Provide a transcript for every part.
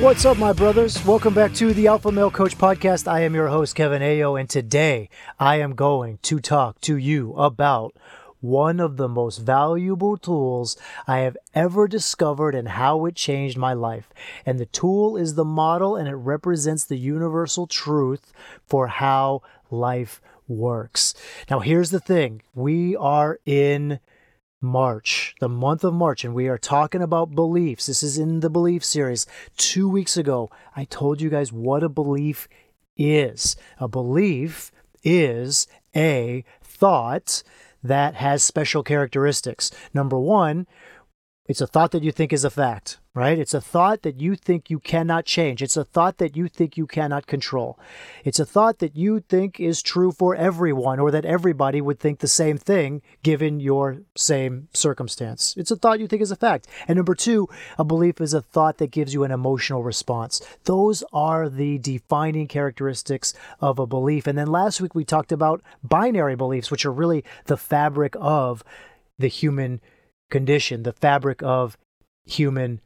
What's up, my brothers? Welcome back to the Alpha Male Coach Podcast. I am your host, Kevin Aillaud, and today I am going to talk to you about one of the most valuable tools I have ever discovered and how it changed my life. And the tool is the model, and it represents the universal truth for how life works. Now, here's the thing we are in March, the month of March, and we are talking about beliefs. This is in the belief series. Two weeks ago, I told you guys what a belief is. A belief is a thought that has special characteristics. Number one, it's a thought that you think is a fact right? It's a thought that you think you cannot change. It's a thought that you think you cannot control. It's a thought that you think is true for everyone or that everybody would think the same thing given your same circumstance. It's a thought you think is a fact. And number two, a belief is a thought that gives you an emotional response. Those are the defining characteristics of a belief. And then last week we talked about binary beliefs, which are really the fabric of the human condition, the fabric of human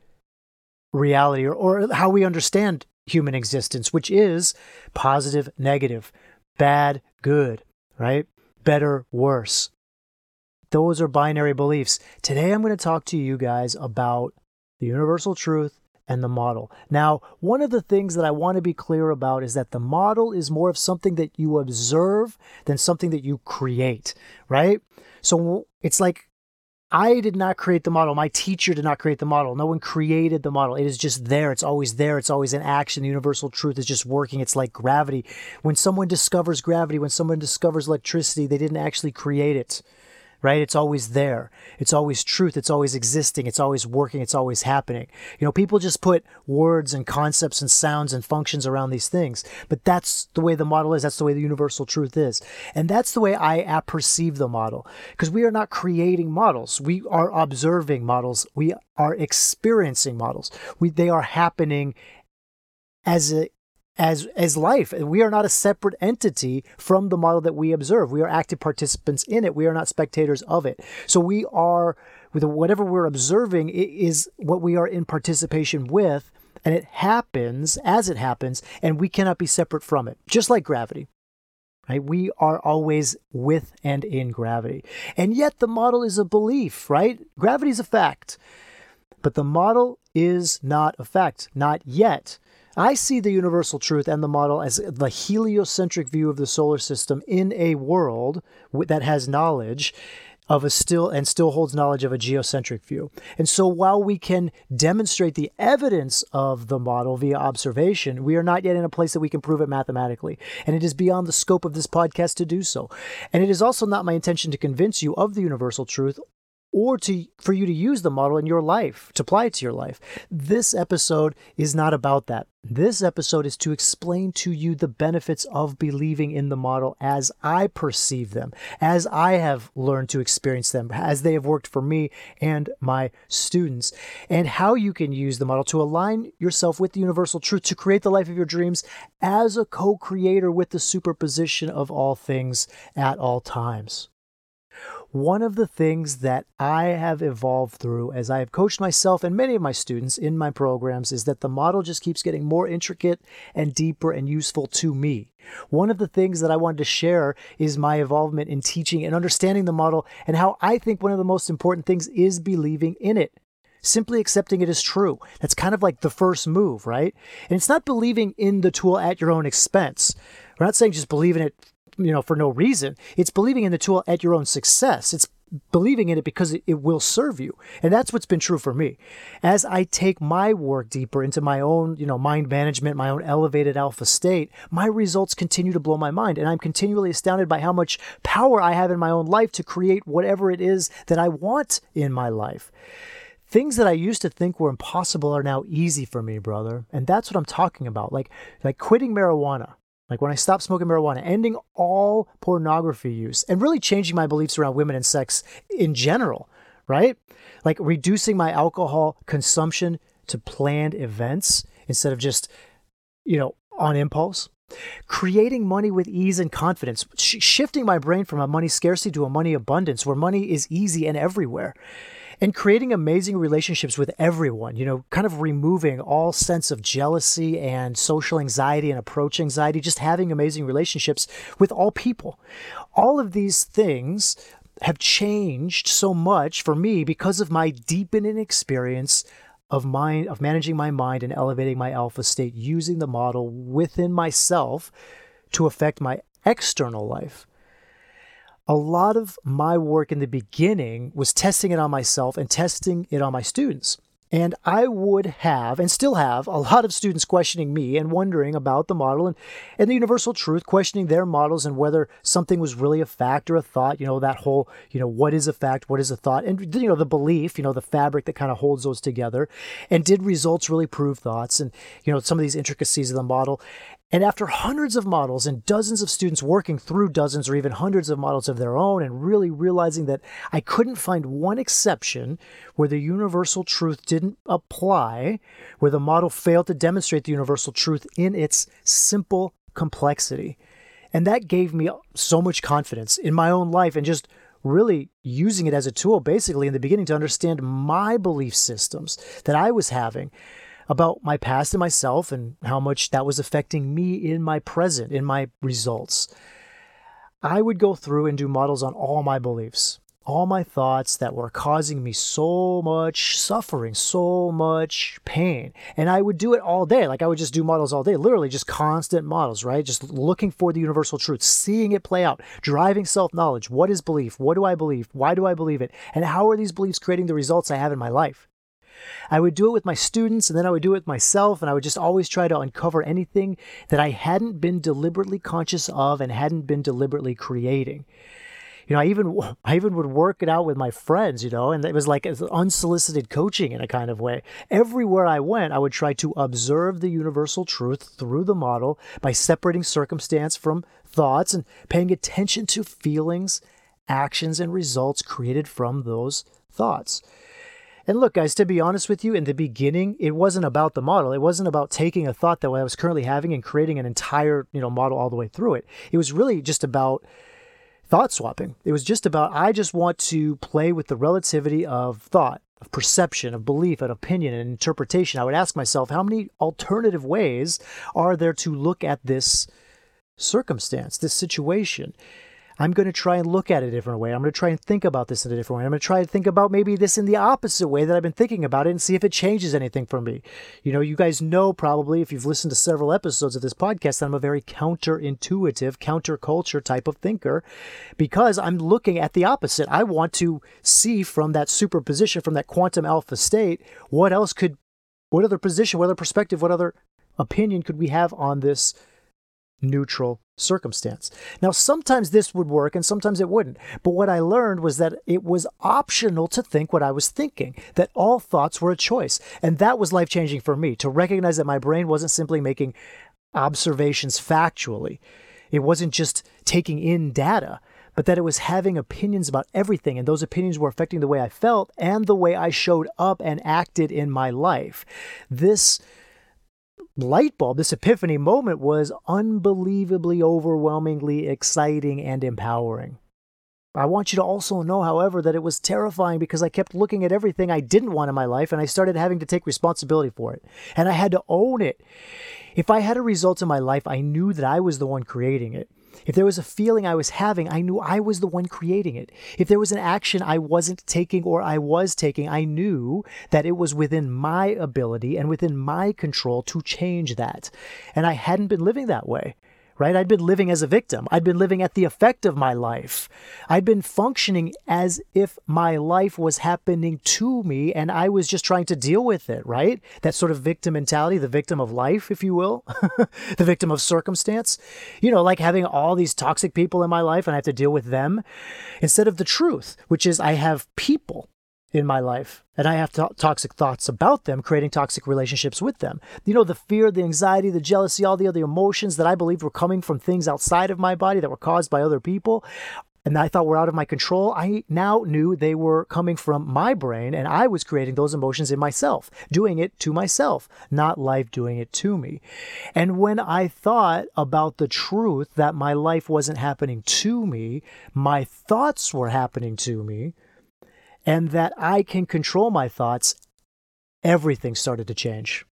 reality or, or how we understand human existence, which is positive, negative, bad, good, right? Better, worse. Those are binary beliefs. Today, I'm going to talk to you guys about the universal truth and the model. Now, one of the things that I want to be clear about is that the model is more of something that you observe than something that you create, right? So it's like I did not create the model. My teacher did not create the model. No one created the model. It is just there. It's always there. It's always in action. The universal truth is just working. It's like gravity. When someone discovers gravity, when someone discovers electricity, they didn't actually create it right? It's always there. It's always truth. It's always existing. It's always working. It's always happening. You know, people just put words and concepts and sounds and functions around these things, but that's the way the model is. That's the way the universal truth is. And that's the way I perceive the model because we are not creating models. We are observing models. We are experiencing models. We, they are happening as a, as as life. We are not a separate entity from the model that we observe. We are active participants in it. We are not spectators of it. So we are with whatever we're observing is what we are in participation with, and it happens as it happens, and we cannot be separate from it. Just like gravity. Right? We are always with and in gravity. And yet the model is a belief, right? Gravity is a fact. But the model is not a fact, not yet. I see the universal truth and the model as the heliocentric view of the solar system in a world that has knowledge of a still and still holds knowledge of a geocentric view. And so while we can demonstrate the evidence of the model via observation, we are not yet in a place that we can prove it mathematically. And it is beyond the scope of this podcast to do so. And it is also not my intention to convince you of the universal truth or to for you to use the model in your life, to apply it to your life. This episode is not about that. This episode is to explain to you the benefits of believing in the model as I perceive them, as I have learned to experience them, as they have worked for me and my students, and how you can use the model to align yourself with the universal truth to create the life of your dreams as a co creator with the superposition of all things at all times one of the things that I have evolved through as I have coached myself and many of my students in my programs is that the model just keeps getting more intricate and deeper and useful to me. One of the things that I wanted to share is my involvement in teaching and understanding the model and how I think one of the most important things is believing in it simply accepting it as true. That's kind of like the first move, right? And it's not believing in the tool at your own expense. We're not saying just believe in it you know, for no reason. It's believing in the tool at your own success. It's believing in it because it, will serve you. And that's what's been true for me. As I take my work deeper into my own, you know, mind management, my own elevated alpha state, my results continue to blow my mind. And I'm continually astounded by how much power I have in my own life to create whatever it is that I want in my life. Things that I used to think were impossible are now easy for me, brother. And that's what I'm talking about. Like like quitting marijuana like when I stopped smoking marijuana, ending all pornography use, and really changing my beliefs around women and sex in general, right? Like reducing my alcohol consumption to planned events instead of just, you know, on impulse. Creating money with ease and confidence, sh- shifting my brain from a money scarcity to a money abundance where money is easy and everywhere and creating amazing relationships with everyone, you know, kind of removing all sense of jealousy and social anxiety and approach anxiety, just having amazing relationships with all people. All of these things have changed so much for me because of my deepening experience of mind of managing my mind and elevating my alpha state using the model within myself to affect my external life a lot of my work in the beginning was testing it on myself and testing it on my students. And I would have, and still have, a lot of students questioning me and wondering about the model and, and the universal truth, questioning their models and whether something was really a fact or a thought. You know, that whole, you know, what is a fact, what is a thought, and, you know, the belief, you know, the fabric that kind of holds those together. And did results really prove thoughts? And, you know, some of these intricacies of the model. And after hundreds of models and dozens of students working through dozens or even hundreds of models of their own, and really realizing that I couldn't find one exception where the universal truth didn't apply, where the model failed to demonstrate the universal truth in its simple complexity. And that gave me so much confidence in my own life and just really using it as a tool basically in the beginning to understand my belief systems that I was having about my past and myself and how much that was affecting me in my present, in my results. I would go through and do models on all my beliefs, all my thoughts that were causing me so much suffering, so much pain. And I would do it all day. Like I would just do models all day, literally just constant models, right? Just looking for the universal truth, seeing it play out, driving self knowledge. What is belief? What do I believe? Why do I believe it? And how are these beliefs creating the results I have in my life? I would do it with my students and then I would do it with myself and I would just always try to uncover anything that I hadn't been deliberately conscious of and hadn't been deliberately creating. You know, I even I even would work it out with my friends, you know, and it was like unsolicited coaching in a kind of way. Everywhere I went, I would try to observe the universal truth through the model by separating circumstance from thoughts and paying attention to feelings, actions, and results created from those thoughts. And look, guys, to be honest with you, in the beginning, it wasn't about the model. It wasn't about taking a thought that I was currently having and creating an entire, you know, model all the way through it. It was really just about thought swapping. It was just about I just want to play with the relativity of thought, of perception, of belief, of opinion, and interpretation. I would ask myself, how many alternative ways are there to look at this circumstance, this situation? I'm going to try and look at it a different way. I'm going to try and think about this in a different way. I'm going to try and think about maybe this in the opposite way that I've been thinking about it and see if it changes anything for me. You know, you guys know probably if you've listened to several episodes of this podcast that I'm a very counterintuitive, counterculture type of thinker because I'm looking at the opposite. I want to see from that superposition, from that quantum alpha state, what else could, what other position, what other perspective, what other opinion could we have on this neutral circumstance. Now, sometimes this would work and sometimes it wouldn't. But what I learned was that it was optional to think what I was thinking, that all thoughts were a choice. And that was life changing for me to recognize that my brain wasn't simply making observations factually, it wasn't just taking in data. But that it was having opinions about everything, and those opinions were affecting the way I felt and the way I showed up and acted in my life. This light bulb, this epiphany moment was unbelievably, overwhelmingly exciting and empowering. I want you to also know, however, that it was terrifying because I kept looking at everything I didn't want in my life and I started having to take responsibility for it. And I had to own it. If I had a result in my life, I knew that I was the one creating it. If there was a feeling I was having, I knew I was the one creating it. If there was an action I wasn't taking or I was taking, I knew that it was within my ability and within my control to change that. And I hadn't been living that way right? I'd been living as a victim. I'd been living at the effect of my life. I'd been functioning as if my life was happening to me and I was just trying to deal with it, right? That sort of victim mentality, the victim of life, if you will, the victim of circumstance. You know, like having all these toxic people in my life and I have to deal with them instead of the truth, which is I have people in my life and I have to- toxic thoughts about them, creating toxic relationships with them. You know, the fear, the anxiety, the jealousy, all the other emotions that I believe were coming from things outside of my body that were caused by other people and I thought were out of my control, I now knew they were coming from my brain and I was creating those emotions in myself, doing it to myself, not life doing it to me. And when I thought about the truth that my life wasn't happening to me, my thoughts were happening to me, and that I can control my thoughts, everything started to change.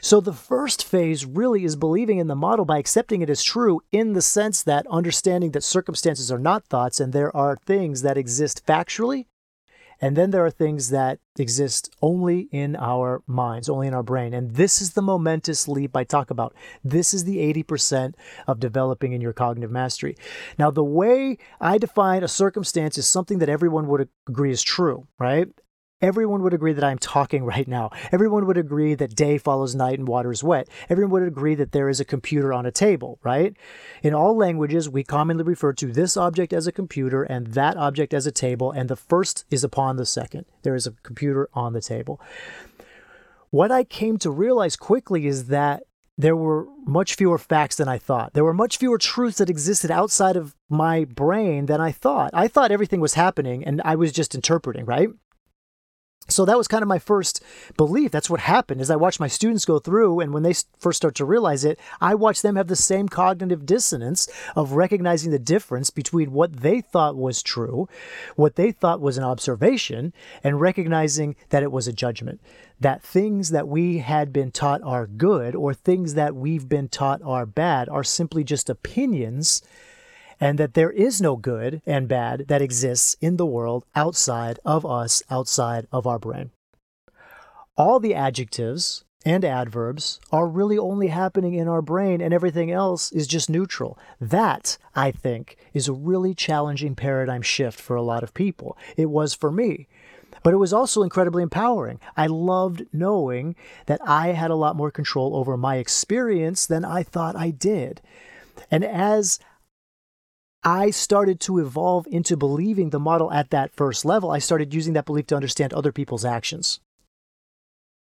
So the first phase really is believing in the model by accepting it as true in the sense that understanding that circumstances are not thoughts and there are things that exist factually and then there are things that exist only in our minds, only in our brain. And this is the momentous leap I talk about. This is the 80% of developing in your cognitive mastery. Now, the way I define a circumstance is something that everyone would agree is true, right? Everyone would agree that I'm talking right now. Everyone would agree that day follows night and water is wet. Everyone would agree that there is a computer on a table, right? In all languages, we commonly refer to this object as a computer and that object as a table, and the first is upon the second. There is a computer on the table. What I came to realize quickly is that there were much fewer facts than I thought. There were much fewer truths that existed outside of my brain than I thought. I thought everything was happening and I was just interpreting, right? So that was kind of my first belief. That's what happened as i watched my students go through and when they first start to realize it i watched them have the same cognitive dissonance of recognizing the difference between what they thought was true what they thought was an observation and recognizing that it was a judgment. That things that we had been taught are good or things that we've been taught are bad are simply just opinions and that there is no good and bad that exists in the world outside of us, outside of our brain. All the adjectives and adverbs are really only happening in our brain, and everything else is just neutral. That, I think, is a really challenging paradigm shift for a lot of people. It was for me. But it was also incredibly empowering. I loved knowing that I had a lot more control over my experience than I thought I did. And as I started to evolve into believing the model at that first level. I started using that belief to understand other people's actions.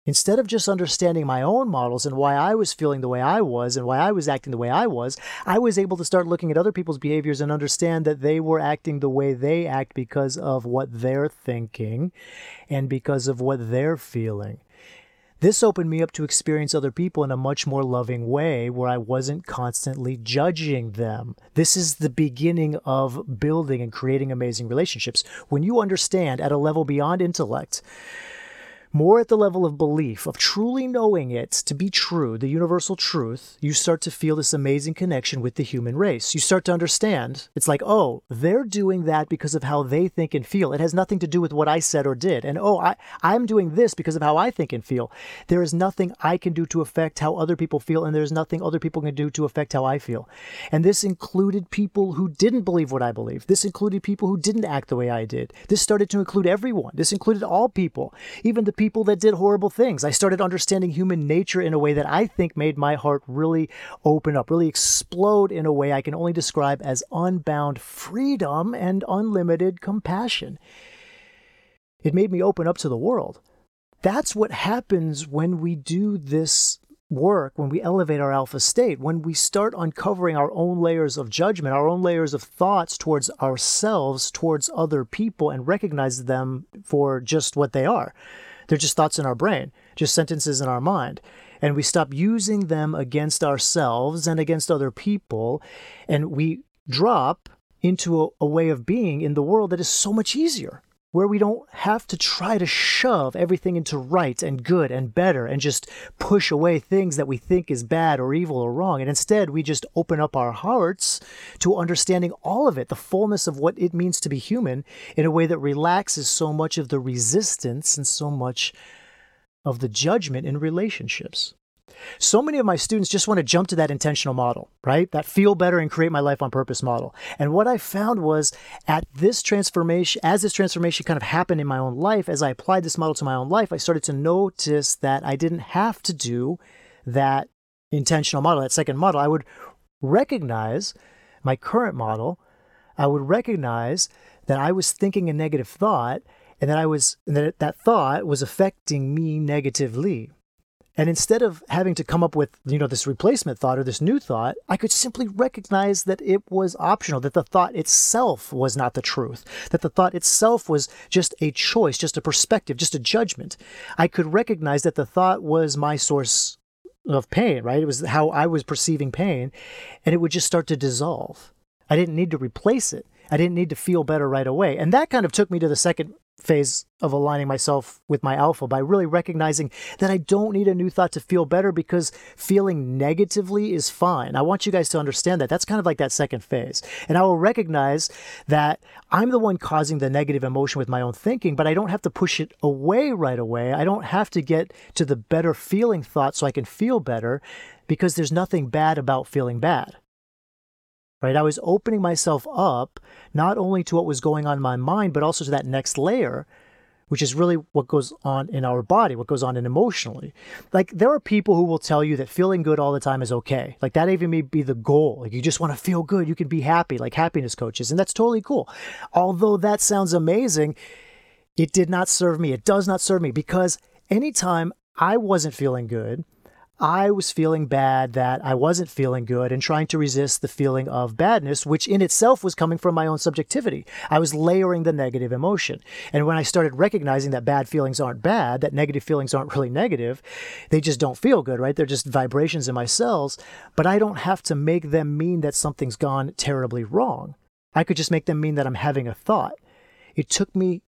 Instead of just understanding my own models and why I was feeling the way I was and why I was acting the way I was, I was able to start looking at other people's behaviors and understand that they were acting the way they act because of what they're thinking and because of what they're feeling. This opened me up to experience other people in a much more loving way where I wasn't constantly judging them. This is the beginning of building and creating amazing relationships. When you understand at a level beyond intellect more at the level of belief, of truly knowing it to be true, the universal truth, you start to feel this amazing connection with the human race. You start to understand. It's like, oh, they're doing that because of how they think and feel. It has nothing to do with what I said or did. And oh, I, I'm doing this because of how I think and feel. There is nothing I can do to affect how other people feel, and there's nothing other people can do to affect how I feel. And this included people who didn't believe what I believe. This included people who didn't act the way I did. This started to include everyone. This included all people, even the people people that did horrible things. I started understanding human nature in a way that I think made my heart really open up, really explode in a way I can only describe as unbound freedom and unlimited compassion. It made me open up to the world. That's what happens when we do this work, when we elevate our alpha state, when we start uncovering our own layers of judgment, our own layers of thoughts towards ourselves, towards other people, and recognize them for just what they are. They're just thoughts in our brain, just sentences in our mind. And we stop using them against ourselves and against other people. And we drop into a, a way of being in the world that is so much easier where we don't have to try to shove everything into right and good and better and just push away things that we think is bad or evil or wrong. And instead, we just open up our hearts to understanding all of it, the fullness of what it means to be human, in a way that relaxes so much of the resistance and so much of the judgment in relationships. So many of my students just want to jump to that intentional model, right? That feel better and create my life on purpose model. And what I found was at this transformation, as this transformation kind of happened in my own life, as I applied this model to my own life, I started to notice that I didn't have to do that intentional model, that second model. I would recognize my current model. I would recognize that I was thinking a negative thought and that I was, and that that thought was affecting me negatively. And instead of having to come up with, you know, this replacement thought or this new thought, I could simply recognize that it was optional, that the thought itself was not the truth, that the thought itself was just a choice, just a perspective, just a judgment. I could recognize that the thought was my source of pain, right? It was how I was perceiving pain, and it would just start to dissolve. I didn't need to replace it. I didn't need to feel better right away. And that kind of took me to the second phase of aligning myself with my alpha by really recognizing that I don't need a new thought to feel better because feeling negatively is fine. I want you guys to understand that. That's kind of like that second phase. And I will recognize that I'm the one causing the negative emotion with my own thinking, but I don't have to push it away right away. I don't have to get to the better feeling thought so I can feel better because there's nothing bad about feeling bad right? I was opening myself up not only to what was going on in my mind, but also to that next layer, which is really what goes on in our body, what goes on in emotionally. Like there are people who will tell you that feeling good all the time is okay. Like that even may be the goal. Like you just want to feel good, you can be happy, like happiness coaches, and that's totally cool. Although that sounds amazing, it did not serve me. It does not serve me because anytime I wasn't feeling good, I was feeling bad that I wasn't feeling good and trying to resist the feeling of badness, which in itself was coming from my own subjectivity. I was layering the negative emotion. And when I started recognizing that bad feelings aren't bad, that negative feelings aren't really negative, they just don't feel good, right? They're just vibrations in my cells, but I don't have to make them mean that something's gone terribly wrong. I could just make them mean that I'm having a thought. It took me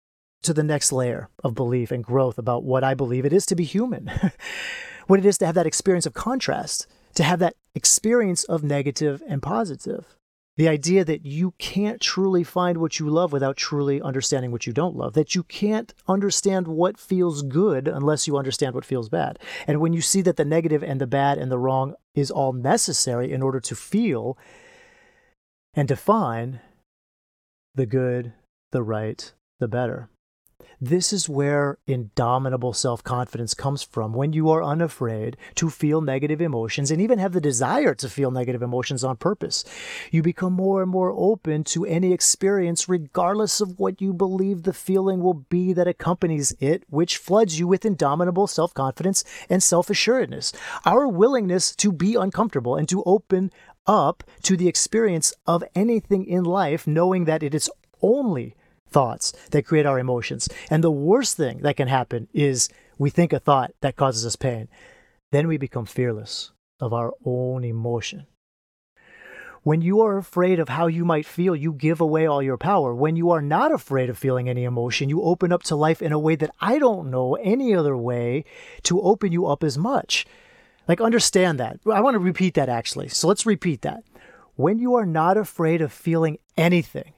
to the next layer of belief and growth about what I believe it is to be human. what it is to have that experience of contrast, to have that experience of negative and positive. The idea that you can't truly find what you love without truly understanding what you don't love, that you can't understand what feels good unless you understand what feels bad. And when you see that the negative and the bad and the wrong is all necessary in order to feel and define the good, the right, the better. This is where indomitable self confidence comes from when you are unafraid to feel negative emotions and even have the desire to feel negative emotions on purpose. You become more and more open to any experience, regardless of what you believe the feeling will be that accompanies it, which floods you with indomitable self confidence and self assuredness. Our willingness to be uncomfortable and to open up to the experience of anything in life, knowing that it is only thoughts that create our emotions. And the worst thing that can happen is we think a thought that causes us pain. Then we become fearless of our own emotion. When you are afraid of how you might feel, you give away all your power. When you are not afraid of feeling any emotion, you open up to life in a way that I don't know any other way to open you up as much. Like, understand that. I want to repeat that actually. So let's repeat that. When you are not afraid of feeling anything,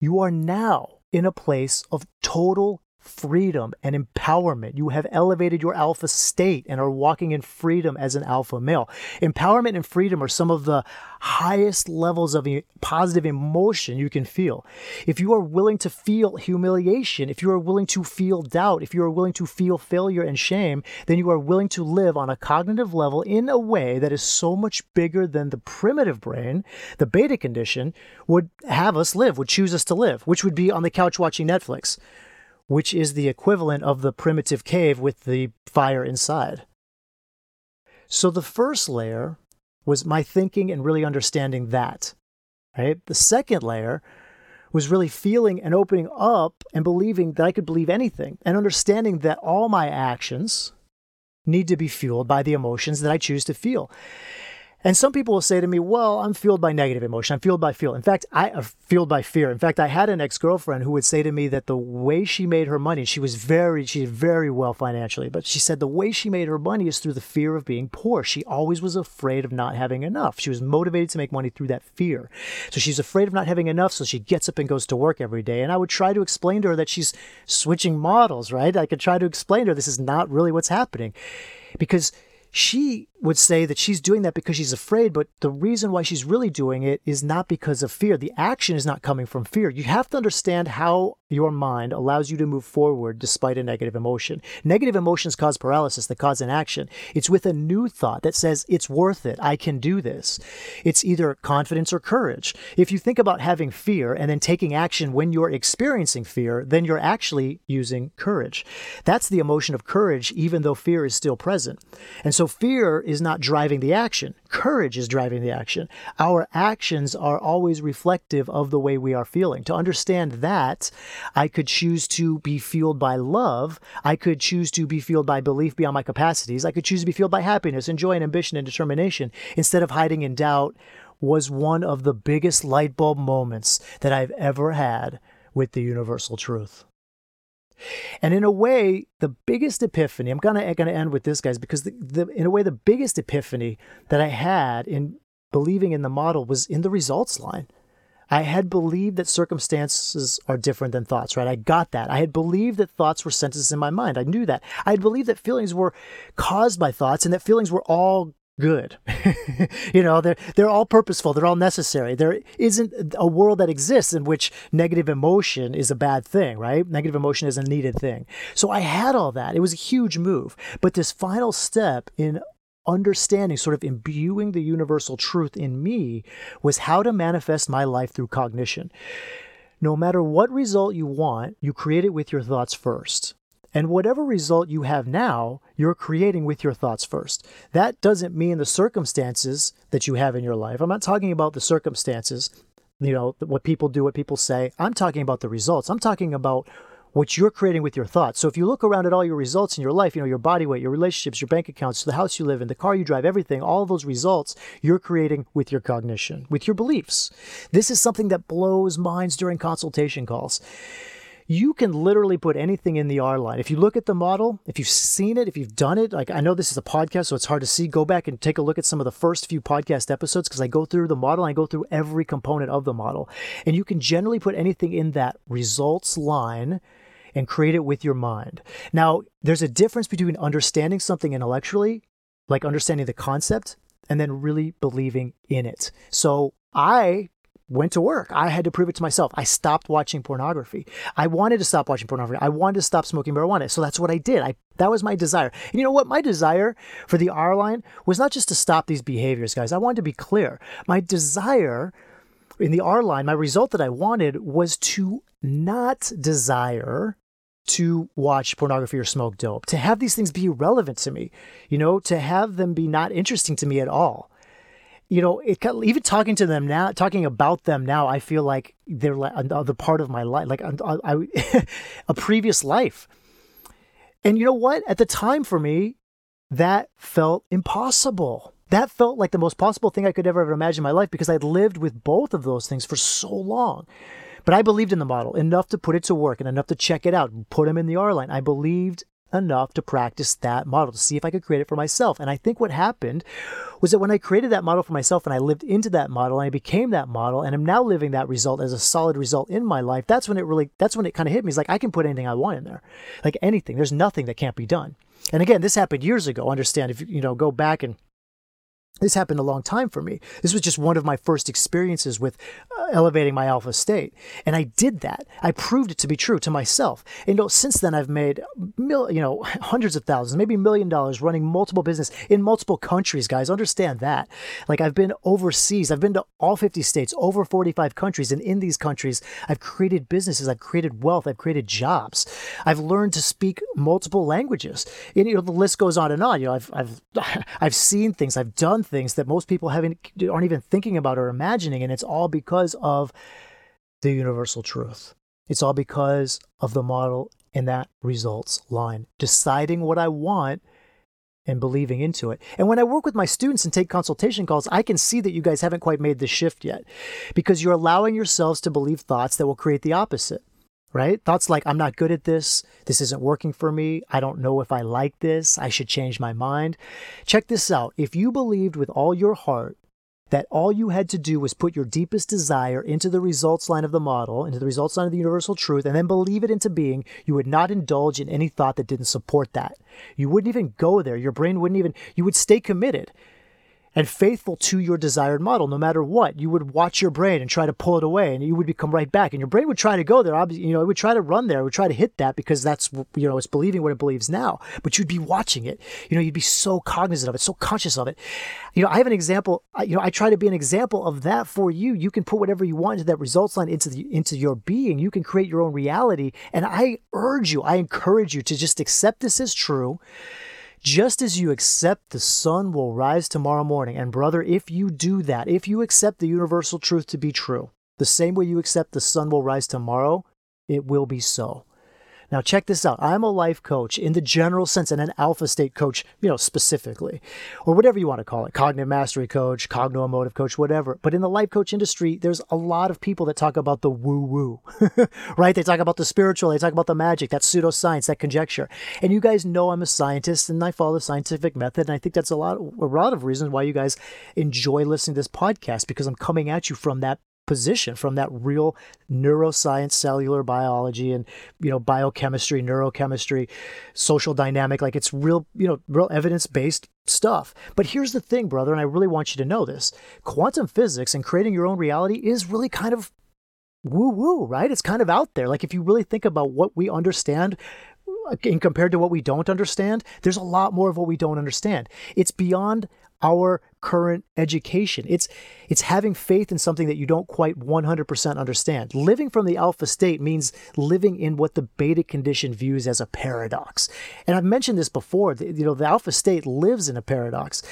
you are now in a place of total freedom and empowerment. You have elevated your alpha state and are walking in freedom as an alpha male. Empowerment and freedom are some of the highest levels of positive emotion you can feel. If you are willing to feel humiliation, if you are willing to feel doubt, if you are willing to feel failure and shame, then you are willing to live on a cognitive level in a way that is so much bigger than the primitive brain, the beta condition, would have us live, would choose us to live, which would be on the couch watching Netflix which is the equivalent of the primitive cave with the fire inside. So the first layer was my thinking and really understanding that. Right? The second layer was really feeling and opening up and believing that I could believe anything and understanding that all my actions need to be fueled by the emotions that I choose to feel. And some people will say to me, well, I'm fueled by negative emotion. I'm fueled by fear. In fact, I am uh, fueled by fear. In fact, I had an ex-girlfriend who would say to me that the way she made her money, she was very, she did very well financially, but she said the way she made her money is through the fear of being poor. She always was afraid of not having enough. She was motivated to make money through that fear. So she's afraid of not having enough. So she gets up and goes to work every day. And I would try to explain to her that she's switching models, right? I could try to explain to her this is not really what's happening because she would say that she's doing that because she's afraid, but the reason why she's really doing it is not because of fear. The action is not coming from fear. You have to understand how your mind allows you to move forward despite a negative emotion. Negative emotions cause paralysis, that cause inaction. It's with a new thought that says, it's worth it. I can do this. It's either confidence or courage. If you think about having fear and then taking action when you're experiencing fear, then you're actually using courage. That's the emotion of courage, even though fear is still present. And so fear is not driving the action. Courage is driving the action. Our actions are always reflective of the way we are feeling. To understand that, I could choose to be fueled by love. I could choose to be fueled by belief beyond my capacities. I could choose to be fueled by happiness and joy and ambition and determination instead of hiding in doubt was one of the biggest light bulb moments that I've ever had with the universal truth. And in a way, the biggest epiphany, I'm gonna, gonna end with this, guys, because the, the, in a way, the biggest epiphany that I had in believing in the model was in the results line. I had believed that circumstances are different than thoughts, right? I got that. I had believed that thoughts were sentences in my mind. I knew that. I had believed that feelings were caused by thoughts and that feelings were all good. you know, they're they're all purposeful, they're all necessary. There isn't a world that exists in which negative emotion is a bad thing, right? Negative emotion is a needed thing. So I had all that. It was a huge move. But this final step in understanding, sort of imbuing the universal truth in me, was how to manifest my life through cognition. No matter what result you want, you create it with your thoughts first. And whatever result you have now, you're creating with your thoughts first. That doesn't mean the circumstances that you have in your life. I'm not talking about the circumstances, you know, what people do, what people say. I'm talking about the results. I'm talking about what you're creating with your thoughts. So if you look around at all your results in your life, you know, your body weight, your relationships, your bank accounts, the house you live in, the car you drive, everything, all those results you're creating with your cognition, with your beliefs. This is something that blows minds during consultation calls you can literally put anything in the R line. If you look at the model, if you've seen it, if you've done it, like I know this is a podcast, so it's hard to see. Go back and take a look at some of the first few podcast episodes because I go through the model, I go through every component of the model. And you can generally put anything in that results line and create it with your mind. Now, there's a difference between understanding something intellectually, like understanding the concept, and then really believing in it. So I went to work. I had to prove it to myself. I stopped watching pornography. I wanted to stop watching pornography. I wanted to stop smoking marijuana. So that's what I did. I that was my desire. And you know what? My desire for the R line was not just to stop these behaviors, guys. I wanted to be clear. My desire in the R line, my result that I wanted was to not desire to watch pornography or smoke dope, to have these things be irrelevant to me, you know, to have them be not interesting to me at all you know, it even talking to them now, talking about them now, I feel like they're like another part of my life, like I, I, a previous life. And you know what? At the time for me, that felt impossible. That felt like the most possible thing I could ever have imagined in my life because I'd lived with both of those things for so long. But I believed in the model enough to put it to work and enough to check it out, put them in the R line. I believed enough to practice that model to see if I could create it for myself. And I think what happened was that when I created that model for myself and I lived into that model and I became that model and I'm now living that result as a solid result in my life, that's when it really, that's when it kind of hit me. It's like I can put anything I want in there, like anything. There's nothing that can't be done. And again, this happened years ago. Understand if you, you know, go back and this happened a long time for me. This was just one of my first experiences with uh, elevating my alpha state. And I did that. I proved it to be true to myself. And you know, since then I've made mil, you know, hundreds of thousands, maybe a million dollars running multiple business in multiple countries, guys. Understand that. Like I've been overseas. I've been to all 50 states, over 45 countries, and in these countries I've created businesses, I've created wealth, I've created jobs. I've learned to speak multiple languages. And you know, the list goes on and on. You know, I've I've I've seen things, I've done things that most people haven't aren't even thinking about or imagining and it's all because of the universal truth. It's all because of the model and that results line. Deciding what i want and believing into it. And when I work with my students and take consultation calls, I can see that you guys haven't quite made the shift yet because you're allowing yourselves to believe thoughts that will create the opposite right? Thoughts like, I'm not good at this. This isn't working for me. I don't know if I like this. I should change my mind. Check this out. If you believed with all your heart that all you had to do was put your deepest desire into the results line of the model, into the results line of the universal truth, and then believe it into being, you would not indulge in any thought that didn't support that. You wouldn't even go there. Your brain wouldn't even, you would stay committed and faithful to your desired model. No matter what you would watch your brain and try to pull it away and you would become right back. And your brain would try to go there obviously you know it would try to run there it would try to hit that because that's you know it's believing what it believes now. But you'd be watching it. You know you'd be so cognizant of it so conscious of it. You know i have an example you know i try to be an example of that for you. You can put whatever you want into that results line into the into your being. You can create your own reality. And i urge you i encourage you to just accept this as true just as you accept the sun will rise tomorrow morning. And brother, if you do that, if you accept the universal truth to be true, the same way you accept the sun will rise tomorrow, it will be so. Now, check this out. I'm a life coach in the general sense and an alpha state coach, you know, specifically, or whatever you want to call it cognitive mastery coach, cognitive emotive coach, whatever. But in the life coach industry, there's a lot of people that talk about the woo woo, right? They talk about the spiritual, they talk about the magic, that pseudoscience, that conjecture. And you guys know I'm a scientist and I follow the scientific method. And I think that's a lot, a lot of reasons why you guys enjoy listening to this podcast because I'm coming at you from that position from that real neuroscience cellular biology and you know biochemistry neurochemistry social dynamic like it's real you know real evidence based stuff. But here's the thing brother and i really want you to know this. Quantum physics and creating your own reality is really kind of woo woo right? It's kind of out there. Like if you really think about what we understand uh, in compared to what we don't understand there's a lot more of what we don't understand. It's beyond our current education. It's it's having faith in something that you don't quite 100% understand. Living from the alpha state means living in what the beta condition views as a paradox. And I've mentioned this before, you know, the alpha state lives in a paradox.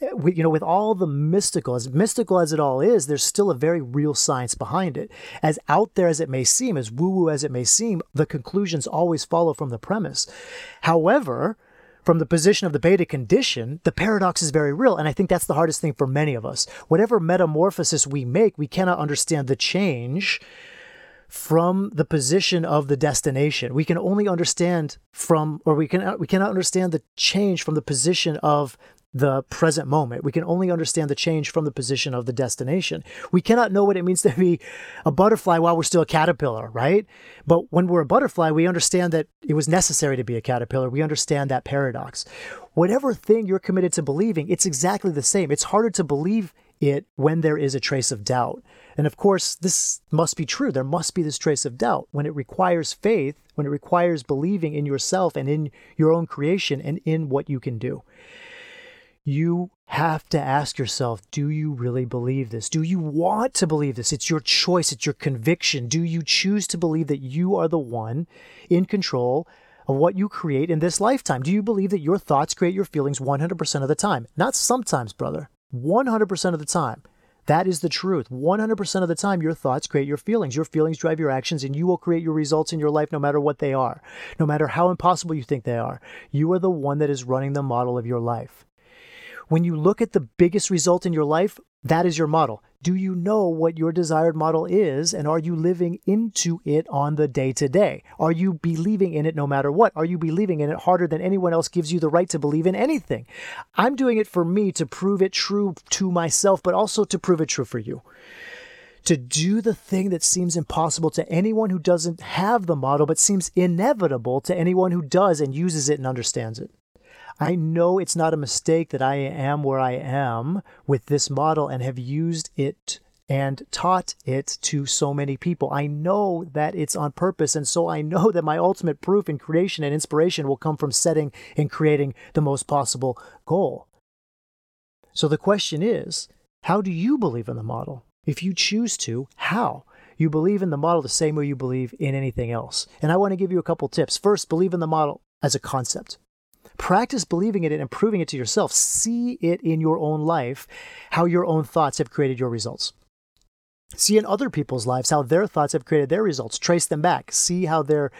Eh, we, you know, with all the mystical, as mystical as it all is, there's still a very real science behind it. As out there as it may seem, as woo-woo as it may seem, the conclusions always follow from the premise. However, from the position of the beta condition, the paradox is very real. And I think that's the hardest thing for many of us. Whatever metamorphosis we make, we cannot understand the change from the position of the destination. We can only understand from, or we can we cannot understand the change from the position of the present moment. We can only understand the change from the position of the destination. We cannot know what it means to be a butterfly while we're still a caterpillar, right? But when we're a butterfly, we understand that it was necessary to be a caterpillar. We understand that paradox. Whatever thing you're committed to believing, it's exactly the same. It's harder to believe it when there is a trace of doubt. And of course, this must be true. There must be this trace of doubt. When it requires faith, when it requires believing in yourself and in your own creation and in what you can do you have to ask yourself do you really believe this? Do you want to believe this? It's your choice, it's your conviction. Do you choose to believe that you are the one in control of what you create in this lifetime? Do you believe that your thoughts create your feelings 100% of the time? Not sometimes, brother. 100% of the time. That is the truth. 100% of the time, your thoughts create your feelings. Your feelings drive your actions, and you will create your results in your life no matter what they are, no matter how impossible you think they are. You are the one that is running the model of your life. When you look at the biggest result in your life, that is your model. Do you know what your desired model is? And are you living into it on the day to day? Are you believing in it no matter what? Are you believing in it harder than anyone else gives you the right to believe in anything? I'm doing it for me to prove it true to myself, but also to prove it true for you. To do the thing that seems impossible to anyone who doesn't have the model, but seems inevitable to anyone who does and uses it and understands it. I know it's not a mistake that I am where I am with this model and have used it and taught it to so many people. I know that it's on purpose. And so I know that my ultimate proof in creation and inspiration will come from setting and creating the most possible goal. So the question is how do you believe in the model? If you choose to, how? You believe in the model the same way you believe in anything else. And I want to give you a couple tips. First, believe in the model as a concept. Practice believing it and proving it to yourself. See it in your own life, how your own thoughts have created your results. See in other people's lives how their thoughts have created their results. Trace them back. See how they're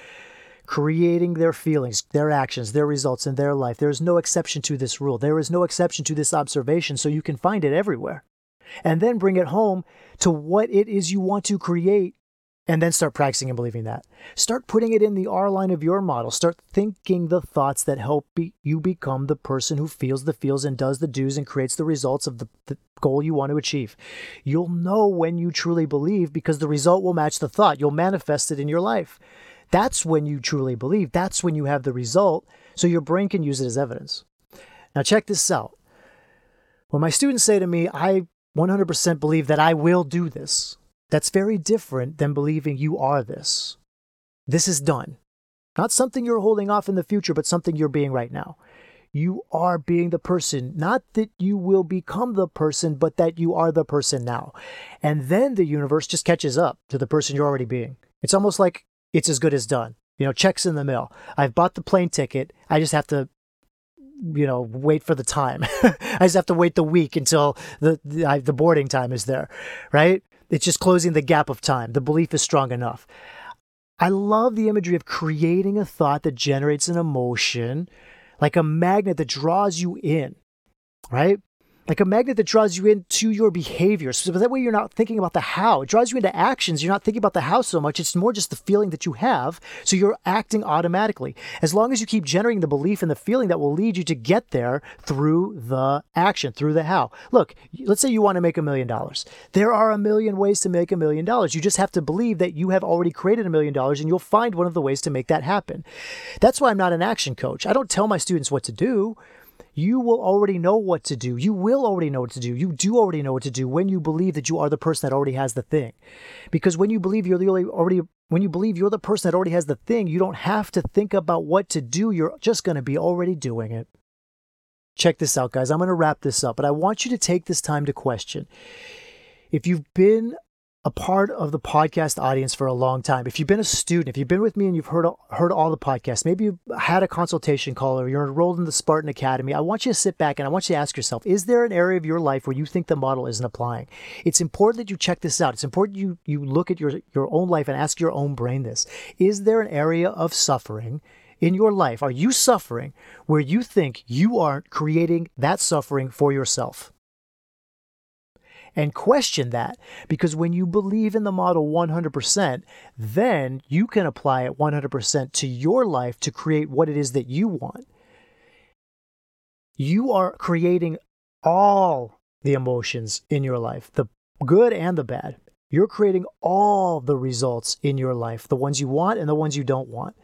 creating their feelings, their actions, their results in their life. There is no exception to this rule. There is no exception to this observation, so you can find it everywhere. And then bring it home to what it is you want to create and then start practicing and believing that. Start putting it in the R line of your model. Start thinking the thoughts that help be, you become the person who feels the feels and does the do's and creates the results of the, the goal you want to achieve. You'll know when you truly believe because the result will match the thought. You'll manifest it in your life. That's when you truly believe. That's when you have the result. So your brain can use it as evidence. Now, check this out. When my students say to me, I 100% believe that I will do this, that's very different than believing you are this. This is done. Not something you're holding off in the future, but something you're being right now. You are being the person, not that you will become the person, but that you are the person now. And then the universe just catches up to the person you're already being. It's almost like it's as good as done. You know, checks in the mail. I've bought the plane ticket. I just have to you know wait for the time i just have to wait the week until the the, the boarding time is there right it's just closing the gap of time. The belief is strong enough. I love the imagery of creating a thought that generates an emotion like a magnet that draws you in, right? Like a magnet that draws you into your behavior. So that way you're not thinking about the how. It draws you into actions. You're not thinking about the how so much. It's more just the feeling that you have. So you're acting automatically. As long as you keep generating the belief and the feeling that will lead you to get there through the action, through the how. Look, let's say you want to make a million dollars. There are a million ways to make a million dollars. You just have to believe that you have already created a million dollars and you'll find one of the ways to make that happen. That's why I'm not an action coach. I don't tell my students what to do you will already know what to do. You will already know what to do. You do already know what to do when you believe that you are the person that already has the thing. Because when you believe you're the only already when you believe you're the person that already has the thing, you don't have to think about what to do. You're just going to be already doing it. Check this out, guys. I'm going to wrap this up, but I want you to take this time to question. If you've been a part of the podcast audience for a long time. If you've been a student, if you've been with me and you've heard heard all the podcasts, maybe you've had a consultation call or you're enrolled in the Spartan Academy, I want you to sit back and I want you to ask yourself, is there an area of your life where you think the model isn't applying? It's important that you check this out. It's important you you look at your your own life and ask your own brain this. Is there an area of suffering in your life? Are you suffering where you think you aren't creating that suffering for yourself? And question that because when you believe in the model 100%, then you can apply it 100% to your life to create what it is that you want. You are creating all the emotions in your life, the good and the bad. You're creating all the results in your life, the ones you want and the ones you don't want.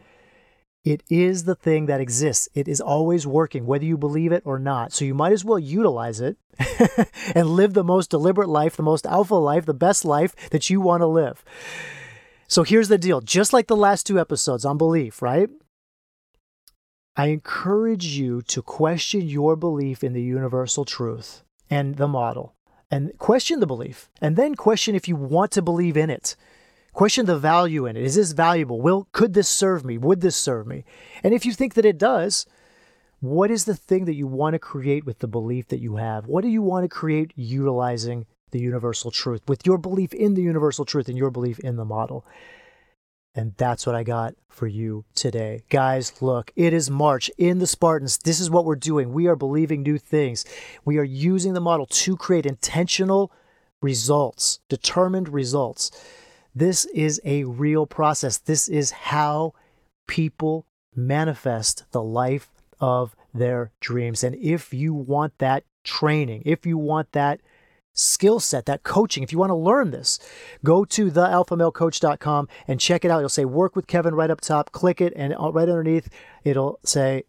It is the thing that exists. It is always working, whether you believe it or not. So you might as well utilize it and live the most deliberate life, the most alpha life, the best life that you want to live. So here's the deal just like the last two episodes on belief, right? I encourage you to question your belief in the universal truth and the model, and question the belief, and then question if you want to believe in it. Question the value in it. Is this valuable? Will could this serve me? Would this serve me? And if you think that it does, what is the thing that you want to create with the belief that you have? What do you want to create utilizing the universal truth with your belief in the universal truth and your belief in the model? And that's what I got for you today. Guys, look, it is March in the Spartans. This is what we're doing. We are believing new things. We are using the model to create intentional results, determined results. This is a real process. This is how people manifest the life of their dreams. And if you want that training, if you want that skill set, that coaching, if you want to learn this, go to thealphamalecoach.com and check it out. You'll say work with Kevin right up top, click it, and uh, right underneath it'll say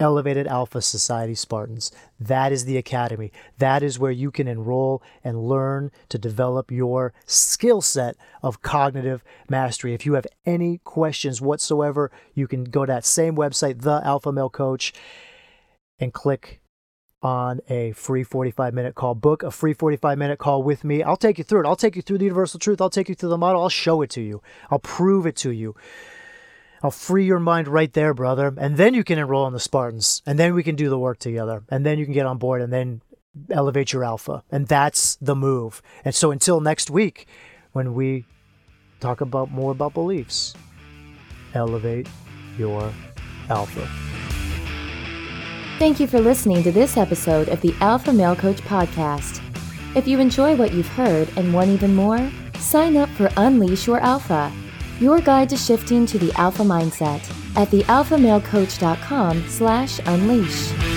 Elevated Alpha Society Spartans. That is the academy. That is where you can enroll and learn to develop your skill set of cognitive mastery. If you have any questions whatsoever, you can go to that same website, The Alpha Male Coach, and click on a free 45 minute call. Book a free 45 minute call with me. I'll take you through it. I'll take you through the universal truth. I'll take you through the model. I'll show it to you. I'll prove it to you. I'll free your mind right there, brother. And then you can enroll in the Spartans. And then we can do the work together. And then you can get on board and then elevate your alpha. And that's the move. And so until next week, when we talk about more about beliefs, elevate your alpha. Thank you for listening to this episode of the Alpha Male Coach Podcast. If you enjoy what you've heard and want even more, Sign up for Unleash Your Alpha, your guide to shifting to the alpha mindset at thealphamalecoach.com slash unleash.